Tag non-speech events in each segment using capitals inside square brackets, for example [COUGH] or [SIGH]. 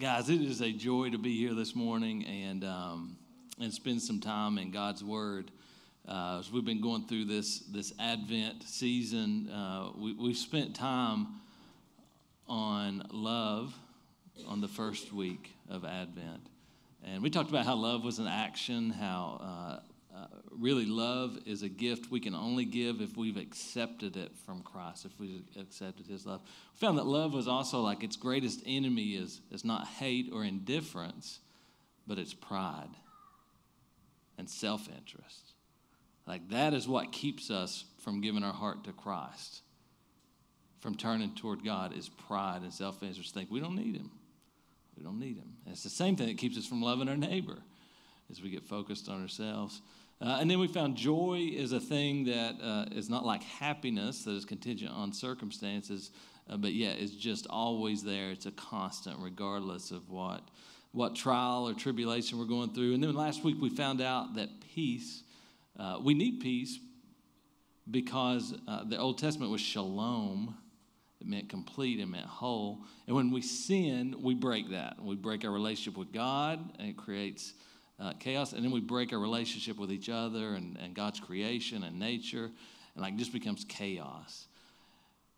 Guys, it is a joy to be here this morning and, um, and spend some time in God's Word. Uh, as we've been going through this, this Advent season, uh, we, we've spent time on love on the first week of Advent. And we talked about how love was an action, how uh, really love is a gift we can only give if we've accepted it from Christ, if we've accepted His love. We found that love was also like its greatest enemy is, is not hate or indifference, but it's pride and self interest. Like that is what keeps us from giving our heart to Christ, from turning toward God, is pride and self interest. Think we don't need Him. We don't need Him. And it's the same thing that keeps us from loving our neighbor as we get focused on ourselves. Uh, and then we found joy is a thing that uh, is not like happiness that is contingent on circumstances, uh, but yet is just always there. It's a constant, regardless of what what trial or tribulation we're going through. And then last week we found out that peace, uh, we need peace because uh, the Old Testament was shalom. It meant complete, it meant whole. And when we sin, we break that. We break our relationship with God, and it creates uh, chaos, and then we break our relationship with each other and, and God's creation and nature, and like just becomes chaos.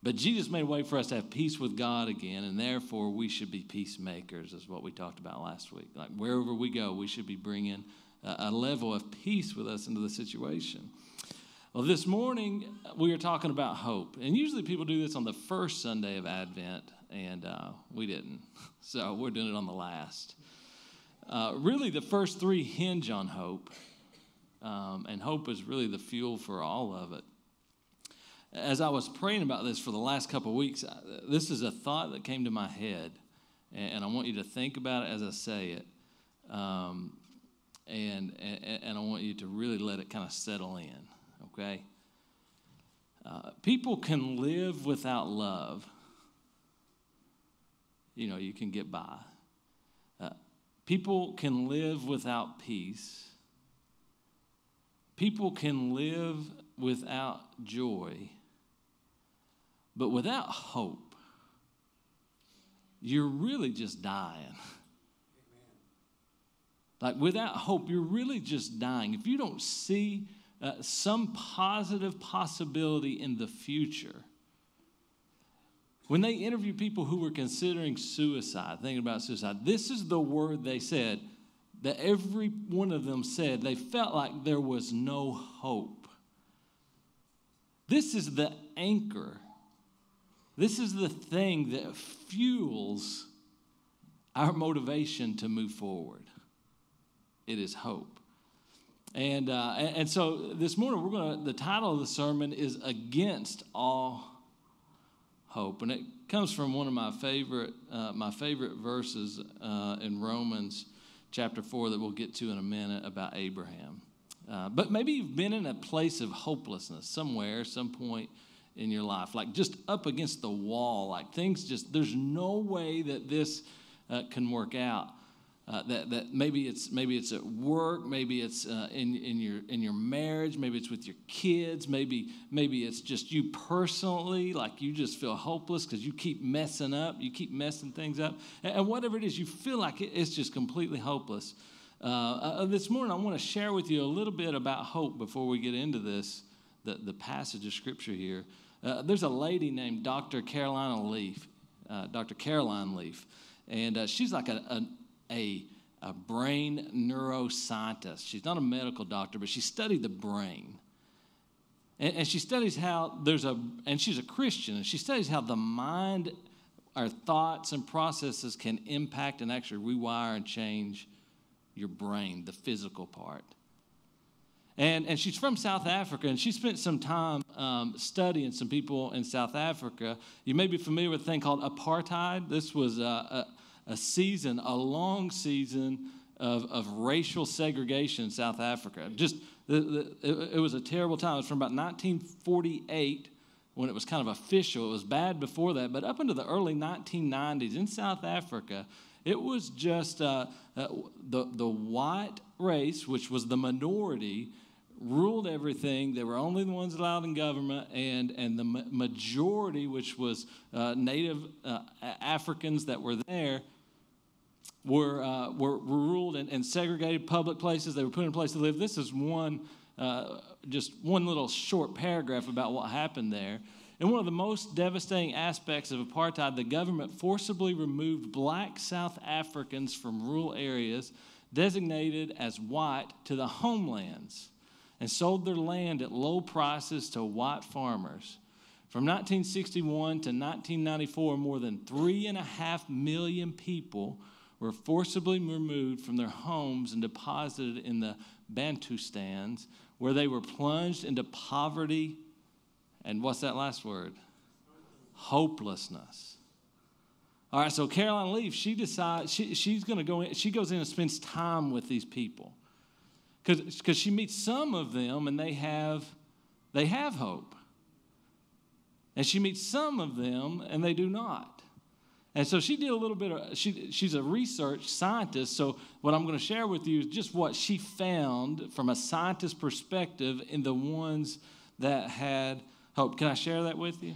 But Jesus made a way for us to have peace with God again, and therefore we should be peacemakers, is what we talked about last week. Like wherever we go, we should be bringing a, a level of peace with us into the situation. Well, this morning we are talking about hope, and usually people do this on the first Sunday of Advent, and uh, we didn't, [LAUGHS] so we're doing it on the last. Uh, really, the first three hinge on hope, um, and hope is really the fuel for all of it. As I was praying about this for the last couple weeks, this is a thought that came to my head, and I want you to think about it as I say it. Um, and, and, and I want you to really let it kind of settle in, okay? Uh, people can live without love. You know, you can get by. People can live without peace. People can live without joy. But without hope, you're really just dying. Like without hope, you're really just dying. If you don't see uh, some positive possibility in the future, when they interviewed people who were considering suicide, thinking about suicide, this is the word they said that every one of them said they felt like there was no hope. This is the anchor. This is the thing that fuels our motivation to move forward. It is hope. And, uh, and so this morning, we're going to, the title of the sermon is Against All hope. And it comes from one of my favorite, uh, my favorite verses uh, in Romans chapter 4 that we'll get to in a minute about Abraham. Uh, but maybe you've been in a place of hopelessness somewhere, some point in your life, like just up against the wall, like things just, there's no way that this uh, can work out. Uh, that, that maybe it's maybe it's at work, maybe it's uh, in, in your in your marriage, maybe it's with your kids, maybe maybe it's just you personally, like you just feel hopeless because you keep messing up, you keep messing things up, and, and whatever it is, you feel like it, it's just completely hopeless. Uh, uh this morning, I want to share with you a little bit about hope before we get into this the, the passage of scripture here. Uh, there's a lady named Dr. Carolina Leaf, Dr. Caroline Leaf, and she's like a, a a, a brain neuroscientist. She's not a medical doctor, but she studied the brain. And, and she studies how there's a, and she's a Christian, and she studies how the mind, our thoughts and processes can impact and actually rewire and change your brain, the physical part. And, and she's from South Africa, and she spent some time um, studying some people in South Africa. You may be familiar with a thing called apartheid. This was uh, a, a season, a long season of, of racial segregation in South Africa. Just, the, the, it, it was a terrible time. It was from about 1948 when it was kind of official. It was bad before that, but up into the early 1990s in South Africa, it was just uh, uh, the, the white race, which was the minority, ruled everything. They were only the ones allowed in government, and, and the majority, which was uh, native uh, Africans that were there, were, uh, were, ruled and, and, segregated public places. They were put in a place to live. This is one, uh, just one little short paragraph about what happened there. And one of the most devastating aspects of apartheid, the government forcibly removed black South Africans from rural areas designated as white to the homelands and sold their land at low prices to white farmers. From 1961 to 1994, more than three and a half million people were forcibly removed from their homes and deposited in the Bantustans, where they were plunged into poverty and what's that last word? Hopelessness. All right, so Caroline Leaf, she decides she, she's going to go in, she goes in and spends time with these people. Because she meets some of them and they have, they have hope. And she meets some of them and they do not. And so she did a little bit of, she, she's a research scientist. So what I'm going to share with you is just what she found from a scientist perspective in the ones that had hope. Can I share that with you?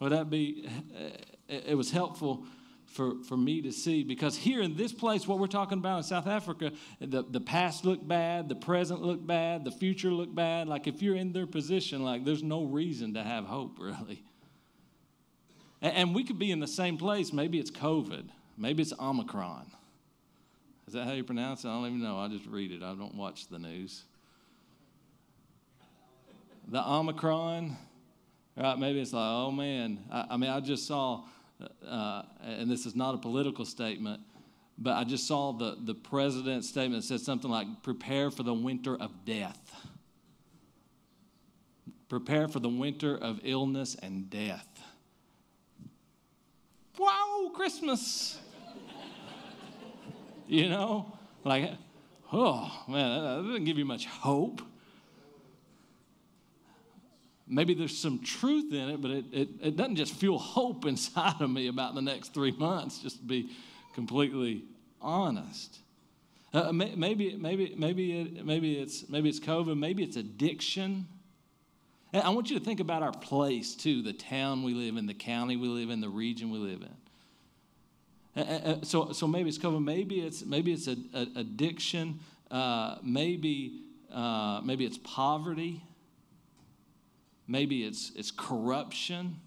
Would that be, eh, eh, it was helpful for, for me to see because here in this place, what we're talking about in South Africa, the, the past looked bad, the present looked bad, the future looked bad. Like if you're in their position, like there's no reason to have hope, [LAUGHS] really. And, we could be in the same place. Maybe it's COVID, maybe it's Omicron. Is that how you pronounce it? I don't even know. I just read it, I don't watch the news the Omicron, right? Maybe it's like, oh man. I, I mean, I just saw, uh, and this is not a political statement, but I just saw the, the president's statement that said something like, prepare for the winter of death. Prepare for the winter of illness and death. Wow, Christmas. you know, like, oh man, that doesn't give you much hope maybe there's some truth in it, but it, it, it doesn't just fuel hope [LAUGHS] inside of me about the next three months, just to be completely honest. Uh, maybe, maybe, maybe, it, maybe, it's, maybe it's COVID, maybe it's addiction. And I want you to think about our place too the town we live in, the county we live in, the region we live in. So, so maybe it's COVID, maybe it's, maybe it's a, a addiction, uh, maybe, uh, maybe it's poverty. Maybe it's, it's corruption.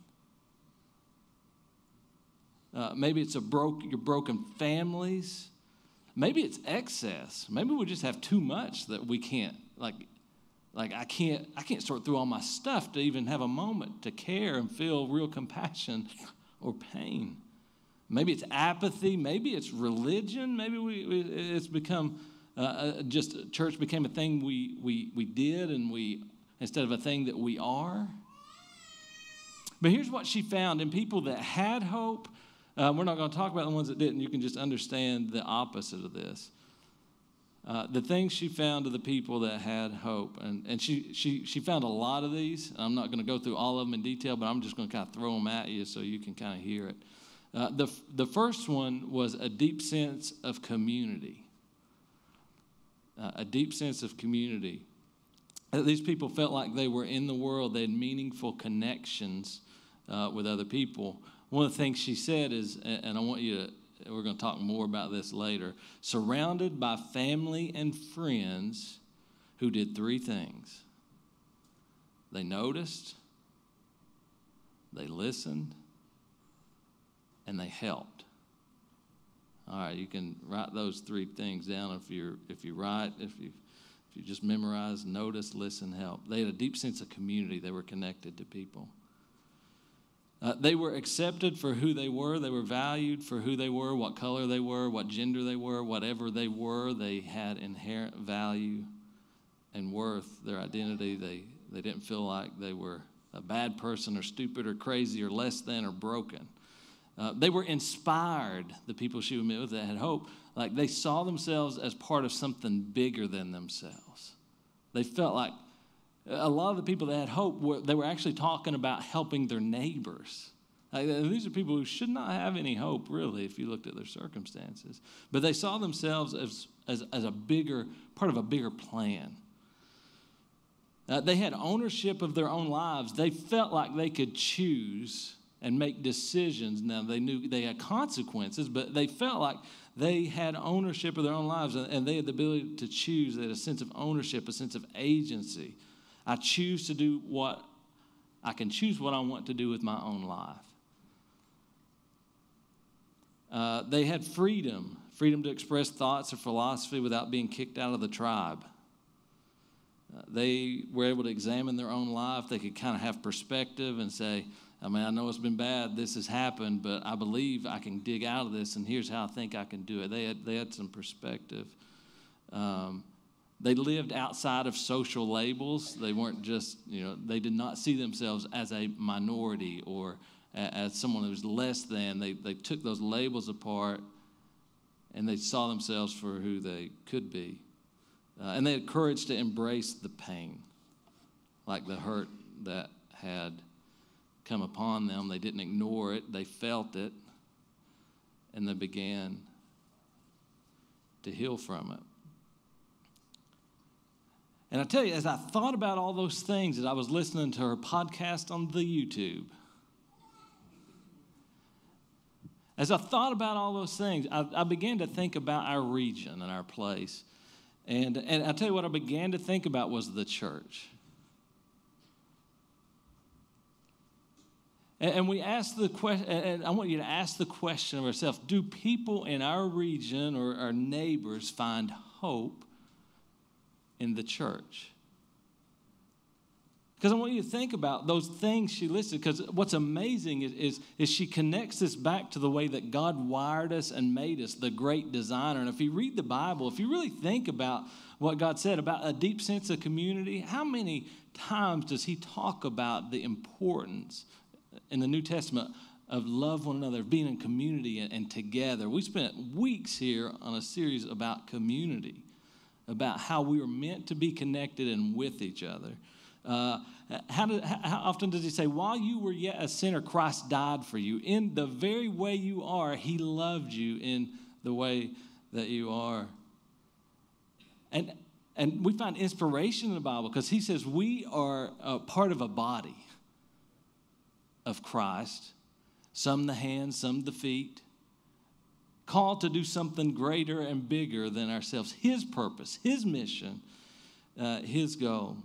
Uh, maybe it's a broke, your broken families. Maybe it's excess. Maybe we just have too much that we can't, like, like I can't, I can't sort through all my stuff to even have a moment to care and feel real compassion [LAUGHS] or pain. Maybe it's apathy. Maybe it's religion. Maybe we, it's become uh, uh just church became a thing we, we, we did and we instead of a thing that we are. But here's what she found in people that had hope. Uh, we're not going to talk about the ones that didn't. You can just understand the opposite of this. Uh, the things she found to the people that had hope. And, and she, she, she found a lot of these. I'm not going to go through all of them in detail, but I'm just going to kind of throw them at you so you can kind of hear it. Uh, the, the first one was a deep sense of community. Uh, a deep sense of community these people felt like they were in the world, they had meaningful connections uh, with other people. One of the things she said is, and I want you to, we're going to talk more about this later, surrounded by family and friends who did three things they noticed, they listened, and they helped. All right, you can write those three things down if you're if you write if you if you just memorize, notice, listen, help. They had a deep sense of community. They were connected to people. Uh, they were accepted for who they were. They were valued for who they were, what color they were, what gender they were, whatever they were. They had inherent value and worth, their identity. They, they didn't feel like they were a bad person or stupid or crazy or less than or broken. Uh, they were inspired, the people she would meet with that had hope. Like they saw themselves as part of something bigger than themselves. They felt like a lot of the people that had hope, were, they were actually talking about helping their neighbors. Like, these are people who should not have any hope, really, if you looked at their circumstances. But they saw themselves as, as, as a bigger, part of a bigger plan. Uh, they had ownership of their own lives. They felt like they could choose and make decisions. Now, they knew they had consequences, but they felt like they had ownership of their own lives and they had the ability to choose. They had a sense of ownership, a sense of agency. I choose to do what I can choose what I want to do with my own life. Uh, they had freedom freedom to express thoughts or philosophy without being kicked out of the tribe. Uh, they were able to examine their own life. They could kind of have perspective and say, I mean, I know it's been bad, this has happened, but I believe I can dig out of this, and here's how I think I can do it. They had, they had some perspective. Um, they lived outside of social labels. They weren't just, you know, they did not see themselves as a minority or as someone who was less than. They, they took those labels apart and they saw themselves for who they could be. Uh, and they had courage to embrace the pain, like the hurt that had come upon them. They didn't ignore it, they felt it, and they began to heal from it. And I tell you, as I thought about all those things, as I was listening to her podcast on the YouTube, as I thought about all those things, I, I began to think about our region and our place. And, and I tell you what, I began to think about was the church. And, and we ask the question, and I want you to ask the question of ourselves do people in our region or our neighbors find hope in the church? Because I want you to think about those things she listed. Because what's amazing is, is, is, she connects this back to the way that God wired us and made us, the great designer. And if you read the Bible, if you really think about what God said about a deep sense of community, how many times does He talk about the importance in the New Testament of love one another, of being in community and, and together? We spent weeks here on a series about community, about how we were meant to be connected and with each other. Uh, how, did, how often does he say, while you were yet a sinner, Christ died for you? In the very way you are, he loved you in the way that you are. And, and we find inspiration in the Bible because he says we are part of a body of Christ, some the hands, some the feet, called to do something greater and bigger than ourselves. His purpose, his mission, uh, his goal.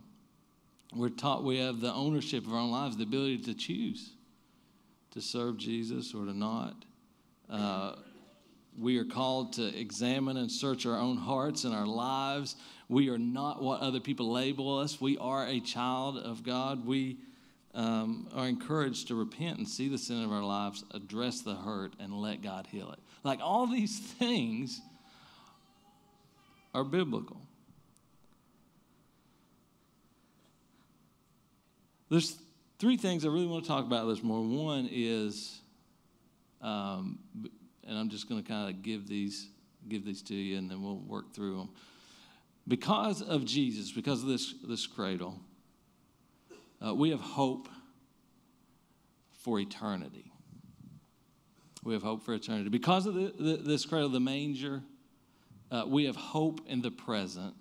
We're taught we have the ownership of our own lives, the ability to choose to serve Jesus or to not. Uh, we are called to examine and search our own hearts and our lives. We are not what other people label us. We are a child of God. We um, are encouraged to repent and see the sin of our lives, address the hurt, and let God heal it. Like all these things are biblical. There's three things I really want to talk about this morning. One is, um, and I'm just going to kind of give these give these to you, and then we'll work through them. Because of Jesus, because of this this cradle, uh, we have hope for eternity. We have hope for eternity. Because of the, the, this cradle, the manger, uh, we have hope in the present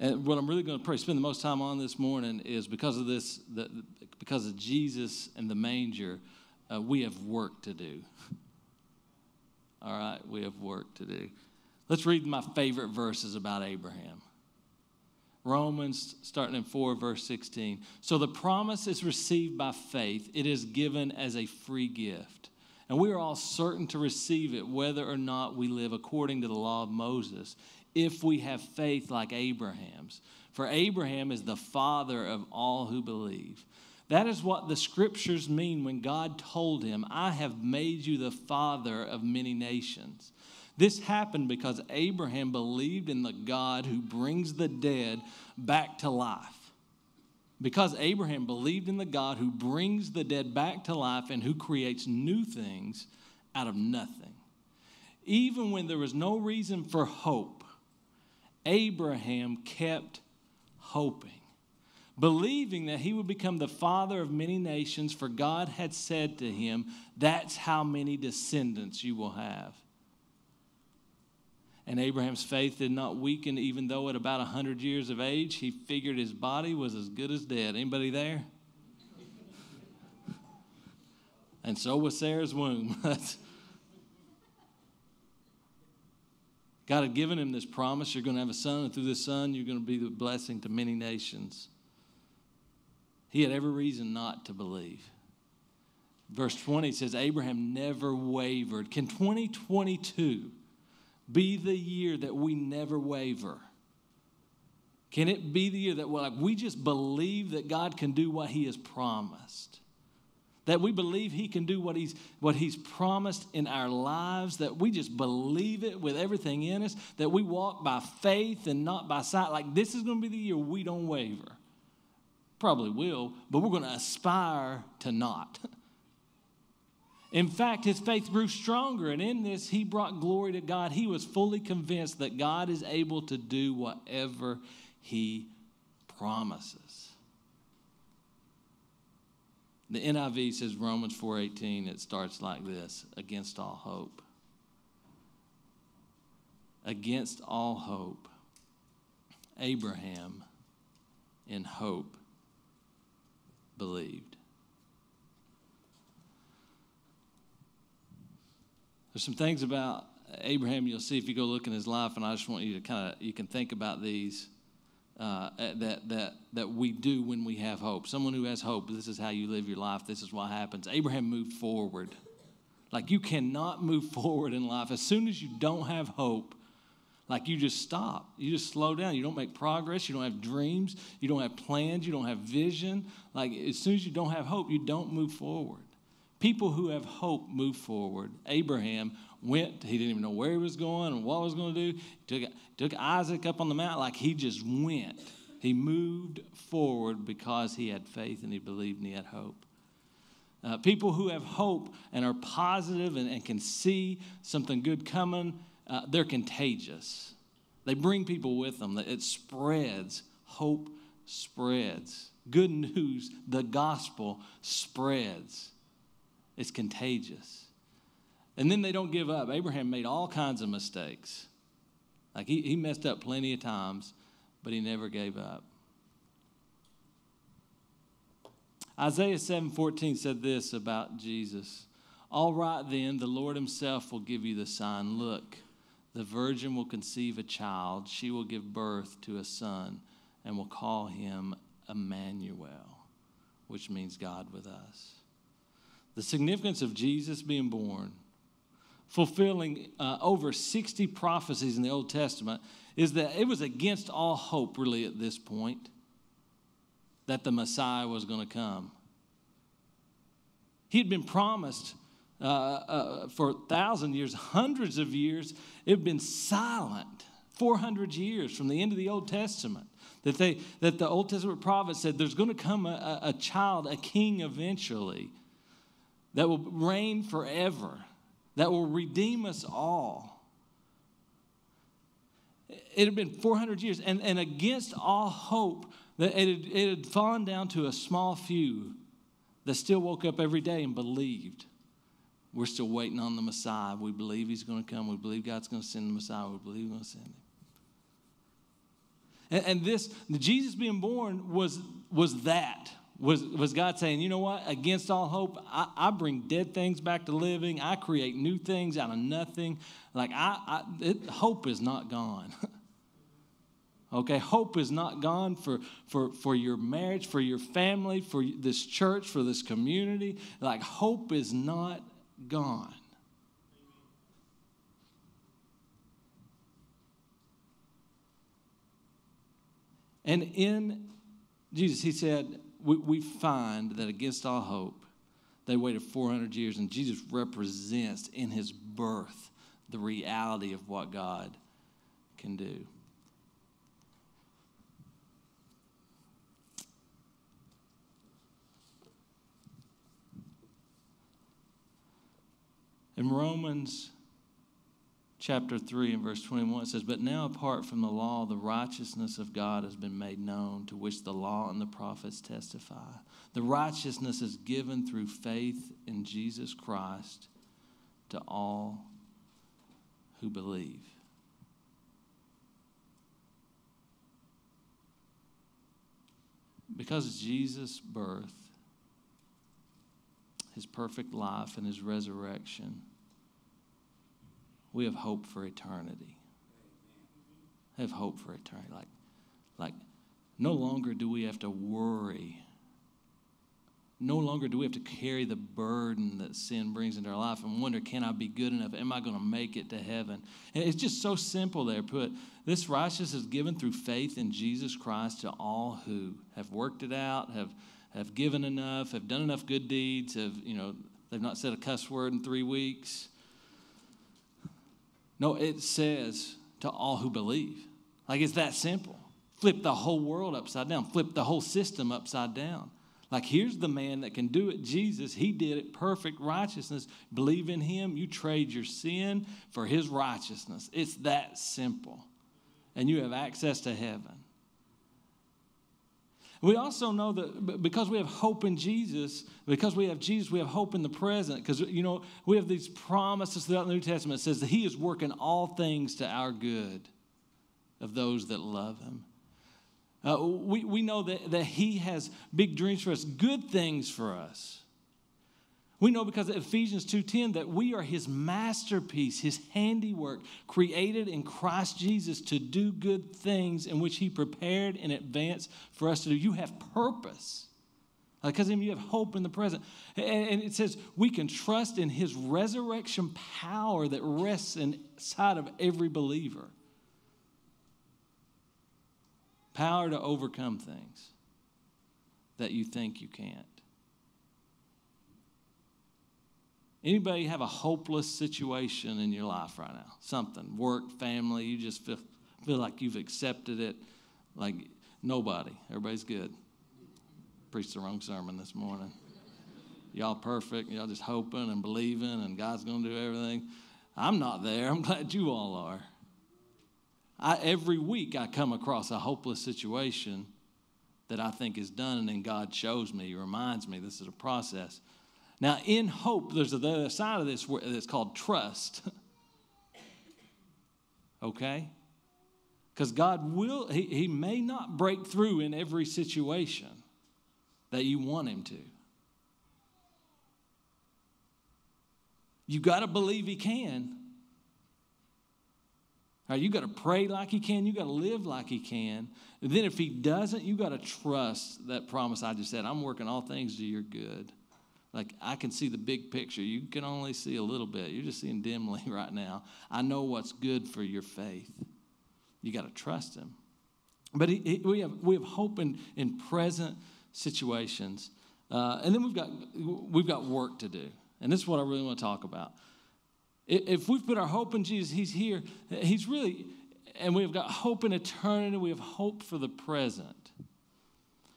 and what I'm really going to pray, spend the most time on this morning is because of this, the, because of Jesus and the manger, uh, we have work to do. [LAUGHS] All right, we have work to do. Let's read my favorite verses about Abraham. Romans, starting in 4, verse 16. So the promise is received by faith, it is given as a free gift. And we are all certain to receive it, whether or not we live according to the law of Moses if we have faith like Abraham's. For Abraham is the father of all who believe. That is what the scriptures mean when God told him, I have made you the father of many nations. This happened because Abraham believed in the God who brings the dead back to life. Because Abraham believed in the God who brings the dead back to life and who creates new things out of nothing. Even when there was no reason for hope, Abraham kept hoping, believing that he would become the father of many nations, for God had said to him, That's how many descendants you will have. And Abraham's faith did not weaken, even though at about 100 years of age, he figured his body was as good as dead. Anybody there? [LAUGHS] And so was Sarah's womb. [LAUGHS] God had given him this promise you're going to have a son, and through this son, you're going to be the blessing to many nations. He had every reason not to believe. Verse 20 says, Abraham never wavered. Can 2022 be the year that we never waver? Can it be the year that like, we just believe that God can do what He has promised? That we believe He can do what He's, what he's promised in our lives, that we just believe it with everything in us, that we walk by faith and not by sight. Like this is going to be the year we don't waver. Probably will, but we're going to aspire to not. [LAUGHS] In fact, his faith grew stronger, and in this, he brought glory to God. He was fully convinced that God is able to do whatever he promises. The NIV says Romans 4:18 it starts like this, against all hope. Against all hope. Abraham in hope believed. There's some things about Abraham you'll see if you go look in his life, and I just want you to kind of you can think about these uh, that, that, that we do when we have hope. Someone who has hope, this is how you live your life, this is what happens. Abraham moved forward. Like you cannot move [LAUGHS] forward in life. As soon as you don't have hope, like you just stop. You just slow down. You don't make progress. You don't have dreams. You don't have plans. You don't have vision. Like as soon as you don't have hope, you don't move forward. People who have hope move forward. Abraham went, he didn't even know where he was going and what he was going to do. Took, took Isaac up on the mountain like he just went. He moved forward because he had faith and he believed and he had hope. Uh, people who have hope and are positive and, and can see something good coming, uh, they're contagious. They bring people with them. It spreads. Hope spreads. Good news, the gospel spreads. It's contagious. And then they don't give up. Abraham made all kinds of mistakes. Like he, he messed up plenty of times, but he never gave up. Isaiah 7:14 said this about Jesus. All right then, the Lord himself will give you the sign. Look, the virgin will conceive a child. She will give birth to a son and will call him Emmanuel, which means God with us. The significance of Jesus being born fulfilling uh, over 60 prophecies in the Old Testament, is that it was against all hope, really, at this point, that the Messiah was going to come. He had been promised uh, uh, for thousand years, hundreds of years. It had been silent, 400 years from the end of the Old Testament. That, they, that the Old Testament prophet said there's going to come a, a child, a king eventually, that will reign forever that will redeem us all. It had been 400 years, and, and against all hope, that it had, it had fallen down to a small few that still woke up every day and believed. We're still waiting on the Messiah. We believe He's going to come. We believe God's going to send the Messiah. We believe He's going to send Him. And, and this, the Jesus being born was, was that was, was God saying, you know what? Against all hope, I, I bring dead things back to living. I create new things out of nothing. Like, I, I it, hope is not gone. [LAUGHS] okay, hope is not gone for, for, for your marriage, for your family, for this church, for this community. Like, hope is not gone. And in Jesus, he said, we, we find that against all hope, they waited 400 years, and Jesus represents in his birth the reality of what God can do. In Romans chapter 3 and verse 21 says, But now, apart from the law, the righteousness of God has been made known, to which the law and the prophets testify. The righteousness is given through faith in Jesus Christ to all who believe. Because of Jesus' birth, his perfect life, and his resurrection, we have hope for eternity. Have hope for eternity. Like, like no longer do we have to worry. No longer do we have to carry the burden that sin brings into our life and wonder, can I be good enough? Am I going to make it to heaven? And it's just so simple there. Put this righteousness is given through faith in Jesus Christ to all who have worked it out, have have given enough, have done enough good deeds, have you know they've not said a cuss word in three weeks. No, it says to all who believe. Like it's that simple. Flip the whole world upside down, flip the whole system upside down. Like, here's the man that can do it Jesus. He did it perfect righteousness. Believe in him. You trade your sin for his righteousness. It's that simple. And you have access to heaven. We also know that because we have hope in Jesus, because we have Jesus, we have hope in the present. Because, you know, we have these promises throughout the New Testament. It says that He is working all things to our good of those that love Him. Uh, we, we know that, that He has big dreams for us, good things for us. We know because of Ephesians 2:10 that we are his masterpiece, his handiwork, created in Christ Jesus to do good things in which he prepared in advance for us to do. You have purpose. Because you have hope in the present. And it says we can trust in his resurrection power that rests inside of every believer. Power to overcome things that you think you can't. Anybody have a hopeless situation in your life right now? Something, work, family, you just feel, feel like you've accepted it. Like nobody. Everybody's good. Preached the wrong sermon this morning. Y'all perfect. Y'all just hoping and believing, and God's going to do everything. I'm not there. I'm [LAUGHS] glad you all are. I, every week I come across a hopeless situation that I think is done, and then God shows me, reminds me this is a process. Now, in hope, there's the other side of this that's called trust. [LAUGHS] okay? Because God will, he, he may not break through in every situation that you want Him to. You got to believe He can. Right, you got to pray like He can. You got to live like He can. And then if He doesn't, you got to trust that promise I just said. I'm working all things to your good. Like I can see the big picture. You can only see a little bit. You're just seeing dimly [LAUGHS] right now. I know what's good for your faith. You got to trust him. But he, he, we, have, we have hope in, in present situations. Uh, and then we've got, we've got work to do. And this is what I really want to talk about. If we've put our hope in Jesus, He's here. He's really, and we've got hope in eternity. We have hope for the present.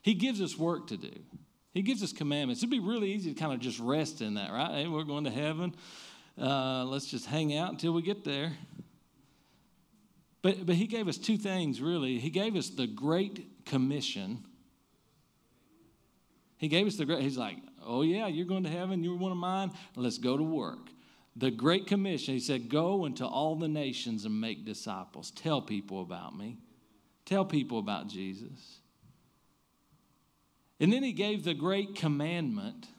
He gives us work to do. He gives us commandments. It'd be really easy to kind of just rest in that, right? Hey, we're going to heaven. Uh, let's just hang out until we get there. But, but he gave us two things, really. He gave us the Great Commission. He gave us the great, he's like, oh, yeah, you're going to heaven. You're one of mine. Let's go to work. The Great Commission, he said, go into all the nations and make disciples. Tell people about me. Tell people about Jesus. And then he gave the great commandment,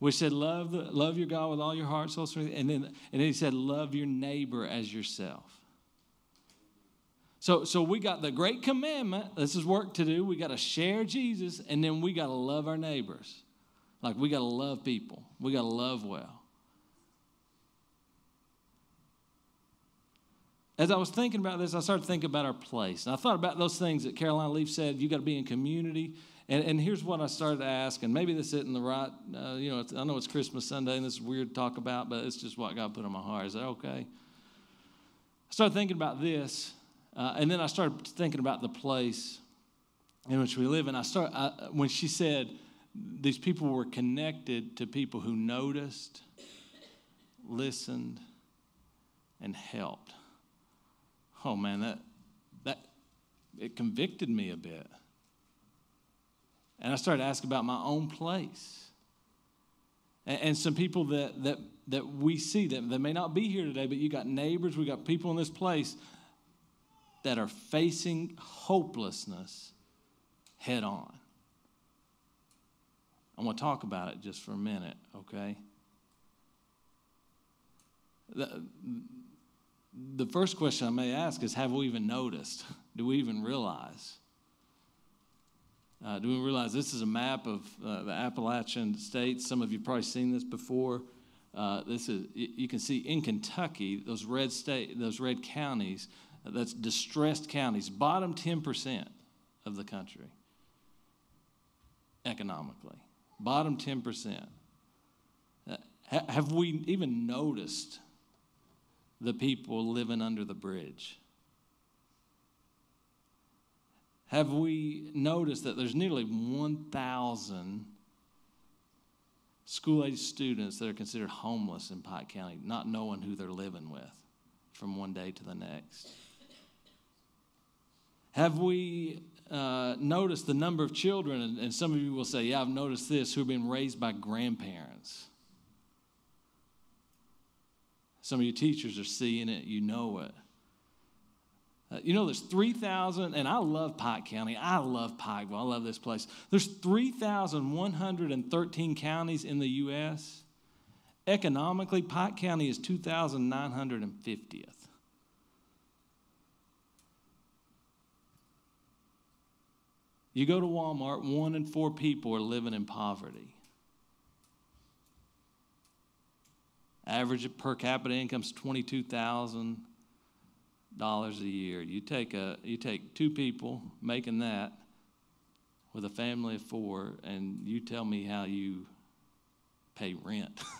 which said, Love, love your God with all your heart, soul, strength. And then, and then he said, Love your neighbor as yourself. So, so we got the great commandment. This is work to do. We got to share Jesus, and then we got to love our neighbors. Like we got to love people. We got to love well. as I was thinking about this, I started thinking about our place. And I thought about those things that Caroline Leaf said you got to be in community. And, and here's what I started to ask, and maybe this isn't the right, uh, you know, I know it's Christmas Sunday and this is weird to talk about, but it's just what God put on my heart. Is that okay? I started thinking about this, uh, and then I started thinking about the place in which we live. And I start I, when she said these people were connected to people who noticed, listened, and helped oh man, that, that, it convicted me a bit. And I started asking about my own place. And, and some people that, that, that we see that, that may not be here today, but you got neighbors, we got people in this place that are facing hopelessness head on. I want to talk about it just for a minute, okay? The, the first question I may ask is Have we even noticed? [LAUGHS] Do we even realize? Uh, do we realize this is a map of uh, the Appalachian states? Some of you probably seen this before. Uh, this is you can see in Kentucky those red state those red counties. Uh, that's distressed counties, bottom ten percent of the country economically, bottom ten percent. Uh, ha- have we even noticed the people living under the bridge? Have we noticed that there's nearly 1,000 school age students that are considered homeless in Pike County, not knowing who they're living with from one day to the next? Have we uh, noticed the number of children, and, and some of you will say, Yeah, I've noticed this, who have been raised by grandparents? Some of you teachers are seeing it, you know it. Uh, you know, there's 3,000, and I love Pike County. I love Pikeville. I love this place. There's 3,113 counties in the U.S. Economically, Pike County is 2,950th. You go to Walmart, one in four people are living in poverty. Average per capita income is twenty-two thousand dollars a year. You take a you take two people making that with a family of four, and you tell me how you pay rent. [LAUGHS]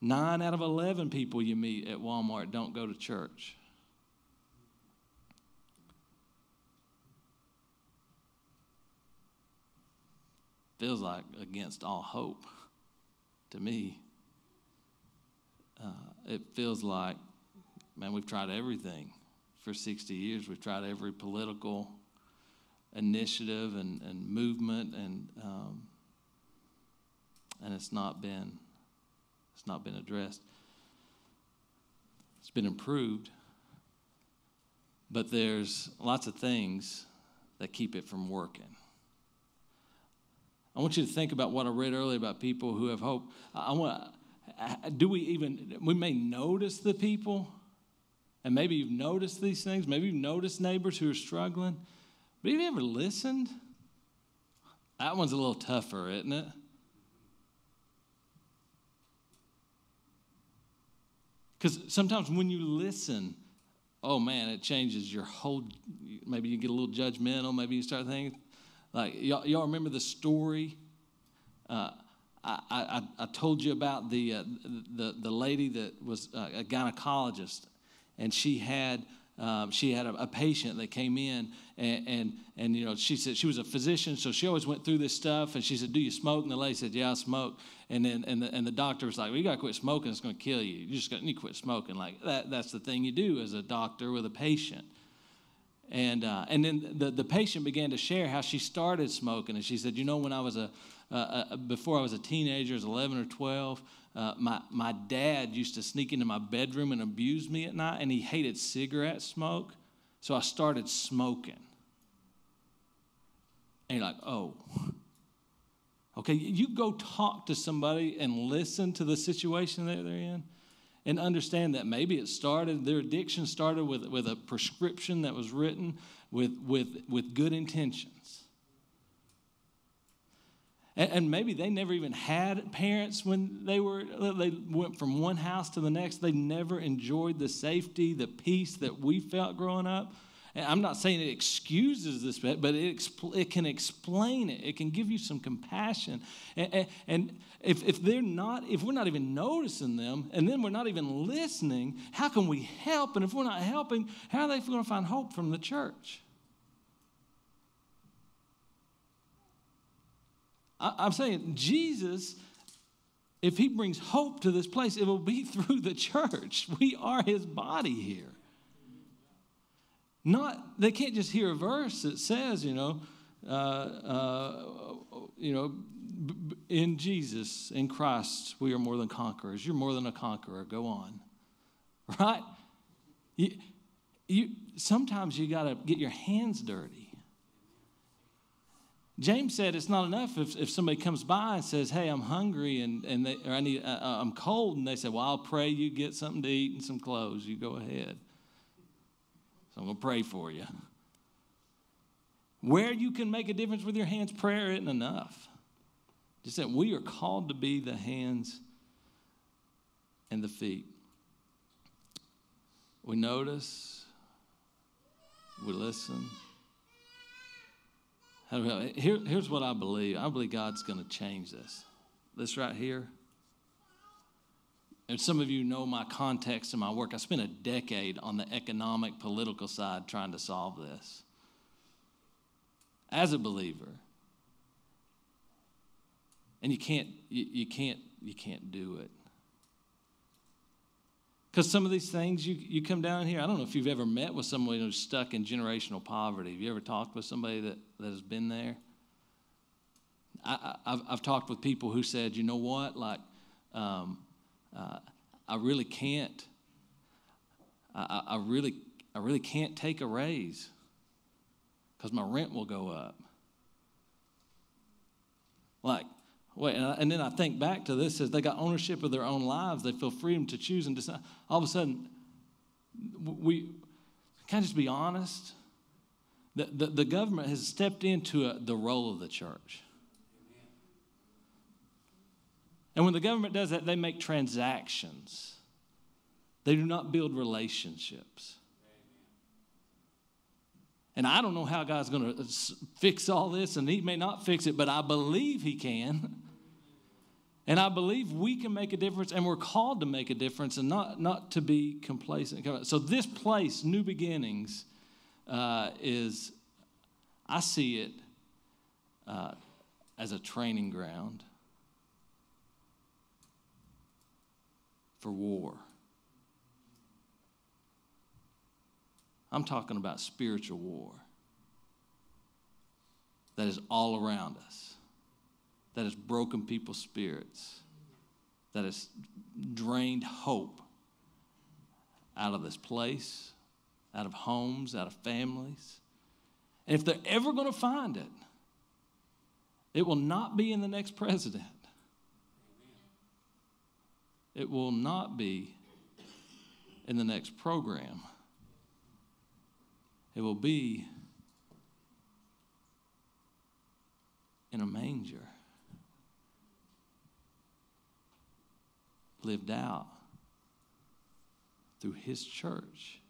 Nine out of 11 people you meet at Walmart don't go to church. feels like against all hope to me. Uh, it feels like, man, we've tried everything for 60 years. We've tried every political initiative and, and movement, and um, and it's not been it's not been addressed. It's been improved, but there's lots of things that keep it from working. I want you to think about what I read earlier about people who have hope. I want do we even we may notice the people and maybe you've noticed these things maybe you've noticed neighbors who are struggling but have you ever listened that one's a little tougher isn't it because sometimes when you listen oh man it changes your whole maybe you get a little judgmental maybe you start thinking like, y'all, y'all remember the story? Uh, I, I, I, told you about the, uh, the, the lady that was a gynecologist, and she had, um, she had a, a, patient that came in, and, and, and, you know, she said she was a physician, so she always went through this stuff, and she said, do you smoke? And the lady said, yeah, I smoke. And then and the, and the doctor was like, well, you got to quit smoking. It's going to kill you. You just got to quit smoking. Like, that, that's the thing you do as a doctor with a patient. And, uh, and then the, the patient began to share how she started smoking. And she said, You know, when I was a, uh, uh, before I was a teenager, I was 11 or 12, uh, my, my dad used to sneak into my bedroom and abuse me at night, and he hated cigarette smoke. So I started smoking. And you're like, Oh. Okay, you go talk to somebody and listen to the situation that they're in and understand that maybe it started, their addiction started with, with a prescription that was written with, with, with good intentions. And, maybe they never even had parents when they were, they went from one house to the next. They never enjoyed the safety, the peace that we felt growing up. And I'm not saying it excuses this, but it, expl- it can explain it. It can give you some compassion. And, and, and if, if they're not, if we're not even noticing them, and then we're not even listening, how can we help? And if we're not helping, how are they going to find hope from the church? I, I'm saying Jesus if he brings hope to this place, it will be [LAUGHS] through the church. We are his body here. Not, they can't just hear a verse that says, you know, uh, uh, you know, in Jesus, in Christ, we are more than conquerors. You're more than a conqueror. Go on. [LAUGHS] Right? You, you, sometimes you got to get your hands dirty. James said it's not enough if, if somebody comes by and says, Hey, I'm hungry and, and they, or I need, uh, uh I'm cold, and they say, Well, I'll pray you get something to eat and some clothes. You go ahead. So I'm going to pray for you. Where you can make a difference with your hands, prayer isn't enough. Just that we are called to be the hands and the feet. We notice, we listen. Here, here's what I believe I believe God's going to change this. This right here. And some of you know my context and my work. I spent a decade on the economic, political side trying to solve this. As a believer, and you can't, you, you can't, you can't do it. Because some of these things you, you come down here, I don't know if you've ever met with someone who's stuck in generational poverty. Have you ever talked with somebody that, that has been there? I, have I've talked with people who said, you know what, like, um, uh, I really can't, I, I, really, I really can't take a raise because my rent will go up. Like, Wait, and, then I think back to this as they got ownership of their own lives, they feel freedom to choose and decide. All of a sudden, we can I just be honest? The, the, the government has stepped into a, the role of the church. And when the government does that, they make transactions. They do not build relationships. And I don't know how God's going to fix all this, and He may not fix it, but I believe He can. [LAUGHS] And I believe we can make a difference, and we're called to make a difference and not, not to be complacent. So, this place, New Beginnings, uh, is, I see it uh, as a training ground for war. I'm talking about spiritual war that is all around us that has broken people's spirits, that has drained hope out of this place, out of homes, out of families. And if they're ever going to find it, it will not be in the next president. It will not be in the next program. It will be in a manger. Lived out through his church.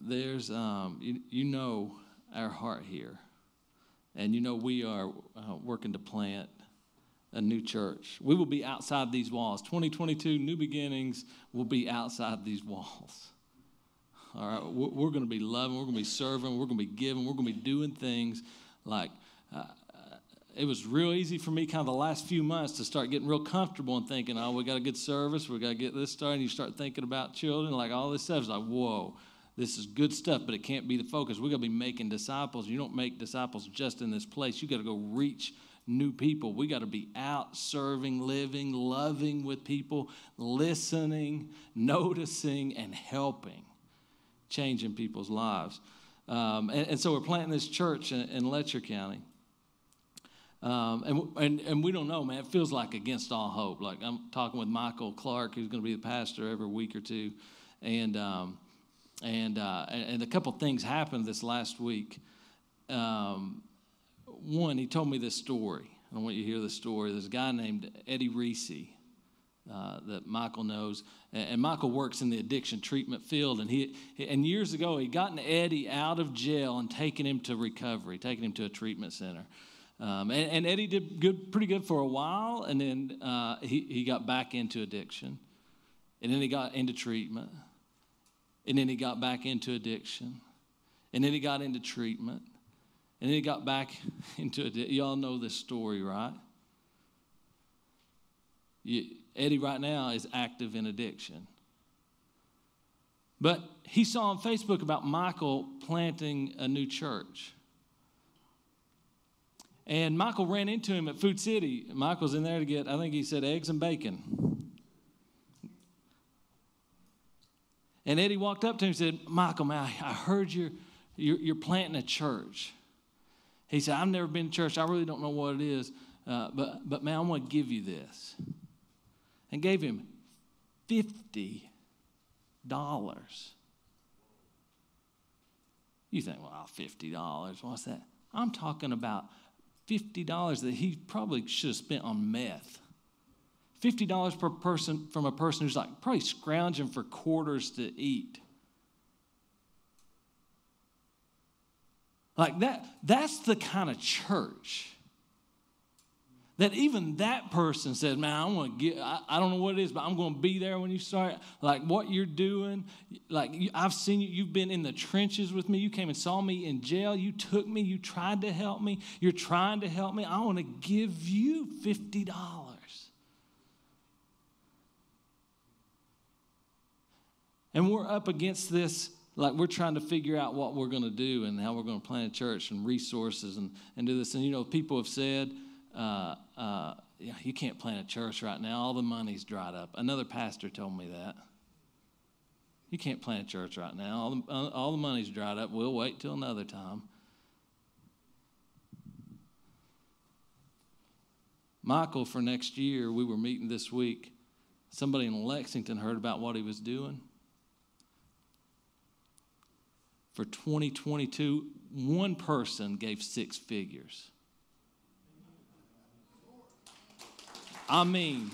There's, um, you, you know, our heart here. And you know, we are uh, working to plant a new church. We will be outside these walls. 2022, new beginnings will be outside these walls. All right, we're going to be loving, we're going to be serving, we're going to be giving, we're going to be doing things like uh, it was real easy for me kind of the last few months to start getting real comfortable and thinking, oh, we got a good service, we got to get this started. And you start thinking about children, like all this stuff. It's like, whoa, this is good stuff, but it can't be the focus. We got to be making disciples. You don't make disciples just in this place. You got to go reach new people. We got to be out serving, living, loving with people, listening, noticing, and helping, changing people's lives. Um, and, and, so we're planting this church in, in Letcher County. Um, and, and, and we don't know, man. It feels like against all hope. Like I'm talking with Michael Clark, who's going to be the pastor every week or two. And, um, and, uh, and a couple things happened this last week. Um, one, he told me this story. I want you to hear the story. There's a guy named Eddie Reese uh, that Michael knows, and, and, Michael works in the addiction treatment field. And he and years ago, he gotten Eddie out of jail and taken him to recovery, taking him to a treatment center. Um, and, and, Eddie did good, pretty good for a while, and then uh, he, he got back into addiction, and then he got into treatment, and then he got back into addiction, and then he got into treatment. And then he got back [LAUGHS] into it. Y'all know this story, right? You, Eddie right now is active in addiction. But he saw on Facebook about Michael planting a new church. And Michael ran into him at Food City. Michael's in there to get, I think he said, eggs and bacon. And Eddie walked up to him and said, Michael, man, I heard you're, you're, you're planting a church. He said, I've never been to church. I really don't know what it is. Uh, but, but, man, I want to give you this. And gave him $50. You think, well, $50, what's that? I'm talking about $50 that he probably should have spent on meth. $50 per person from a person who's like probably scrounging for quarters to eat. Like that, that's the kind of church that even that person says, Man, I want to get, I, I, don't know what it is, but I'm going to be there when you start. Like what you're doing, like I've seen you, you've been in the trenches with me. You came and saw me in jail. You took me, you tried to help me. You're trying to help me. I want to give you $50. And we're up against this, like we're trying to figure out what we're going to do and how we're going to plant a church and resources and, and do this. And, you know, people have said, uh, uh, yeah, you can't plant a church right now. All the money's dried up. Another pastor told me that. You can't plant a church right now. All the, uh, all the money's dried up. We'll wait till another time. Michael, for next year, we were meeting this week. Somebody in Lexington heard about what he was doing for 2022, one person gave six figures. I mean,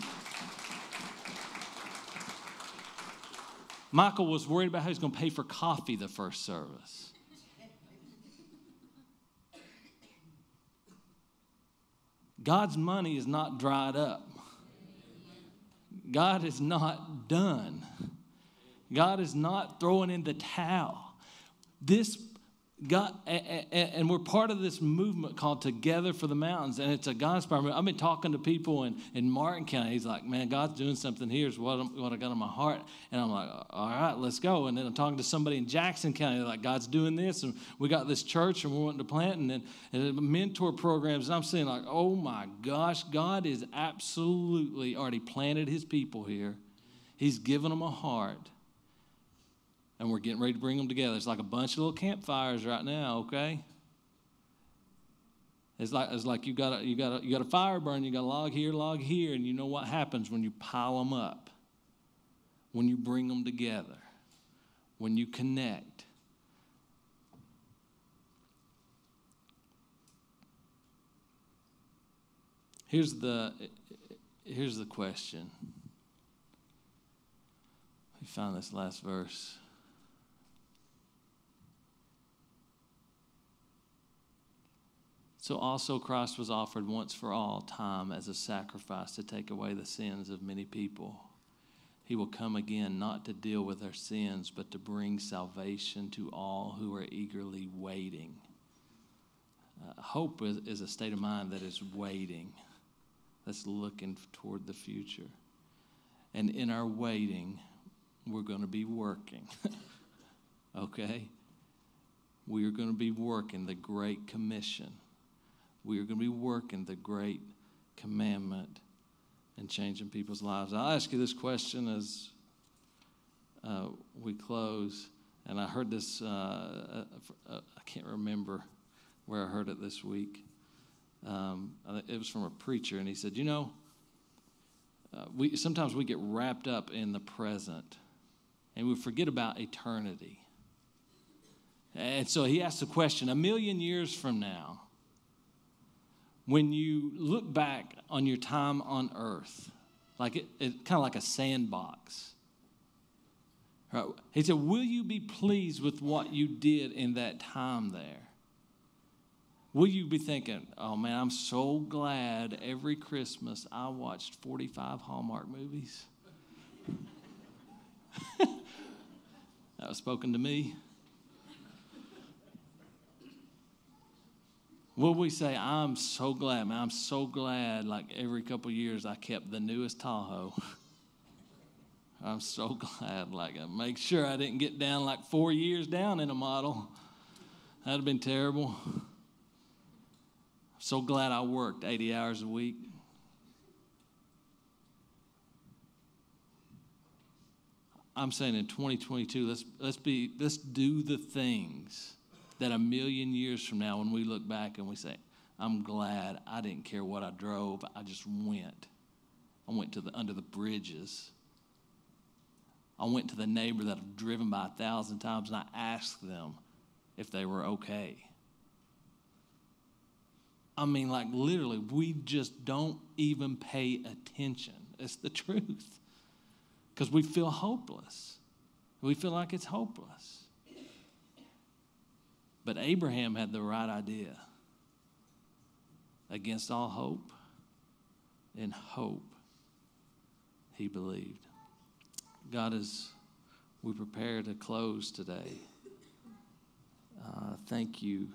Michael was worried about how he's going to pay for coffee the first service. God's money is not dried up. God is not done. God is not throwing in the towel this God, and we're part of this movement called Together for the Mountains, and it's a God-inspired movement. I've been talking to people in, in Martin County. He's like, man, God's doing something here. Is what, what I got on my heart. And I'm like, all right, let's go. And then I'm talking to somebody in Jackson County, like, God's doing this, and we got this church, and we're wanting to plant, and then and mentor programs. And I'm saying, like, oh my gosh, God is absolutely already planted his people here. He's given them a heart and we're getting ready to bring them together. It's like a bunch of little campfires right now, okay? It's like, it's like you got a, you got a, you got a fire burn, you got a log here, log here, and you know what happens when you pile them up, when you bring them together, when you connect. Here's the, here's the question. Let me find this last verse. So also Christ was offered once for all time as a sacrifice to take away the sins of many people. He will come again not to deal with our sins, but to bring salvation to all who are eagerly waiting. Uh, hope is, is a state of mind that is waiting, that's looking toward the future. And in our waiting, we're going to be working. [LAUGHS] okay? We are going to be working the Great Commission we are going to be working the great commandment and changing people's lives. I'll ask you this question as uh, we close. And I heard this, uh, uh, I can't remember where I heard it this week. Um, it was from a preacher, and he said, You know, uh, we, sometimes we get wrapped up in the present and we forget about eternity. And so he asked the question a million years from now, when you look back on your time on earth, like it, it kind of like a sandbox. Right? He said, Will you be pleased with what you did in that time there? Will you be thinking, oh man, I'm so glad every Christmas I watched 45 Hallmark movies? [LAUGHS] that was spoken to me. Will we say, I'm so glad, man, I'm so glad, like every couple years I kept the newest Tahoe. [LAUGHS] I'm so glad, like, I make sure I didn't get down like four years down in a model. That'd have been terrible. So glad I worked 80 hours a week. I'm saying in 2022, let's, let's, be, let's do the things that a million years from now, when we look back and we say, I'm glad I didn't care what I drove, I just went. I went to the under the bridges. I went to the neighbor that I've driven by a thousand times and I asked them if they were okay. I mean, like literally, we just don't even pay attention. [LAUGHS] It's the truth because we feel hopeless. We feel like it's hopeless. But Abraham had the right idea. Against all hope, in hope, he believed. God, as we prepare to close today, uh, thank you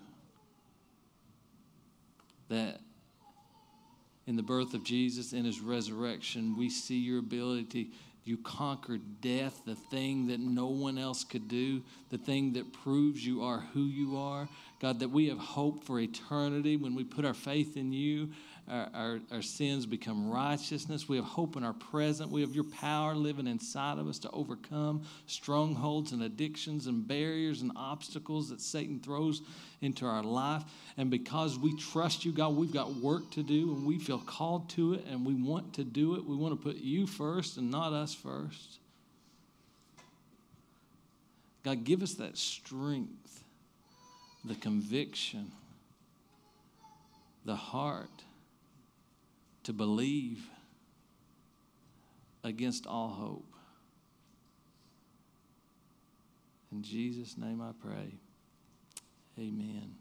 that in the birth of Jesus, in his resurrection, we see your ability you conquered death, the thing that no one else could do, the thing that proves you are who you are. God, that we have hope for eternity when we put our faith in you. Our, our, our, sins become righteousness. We have hope in our present. We have your power living inside of us to overcome strongholds and addictions and barriers and obstacles that Satan throws into our life. And because we trust you, God, we've got work to do and we feel called to it and we want to do it. We want to put you first and not us first. God, give us that strength, the conviction, the heart to believe against all hope. In Jesus' name I pray. Amen.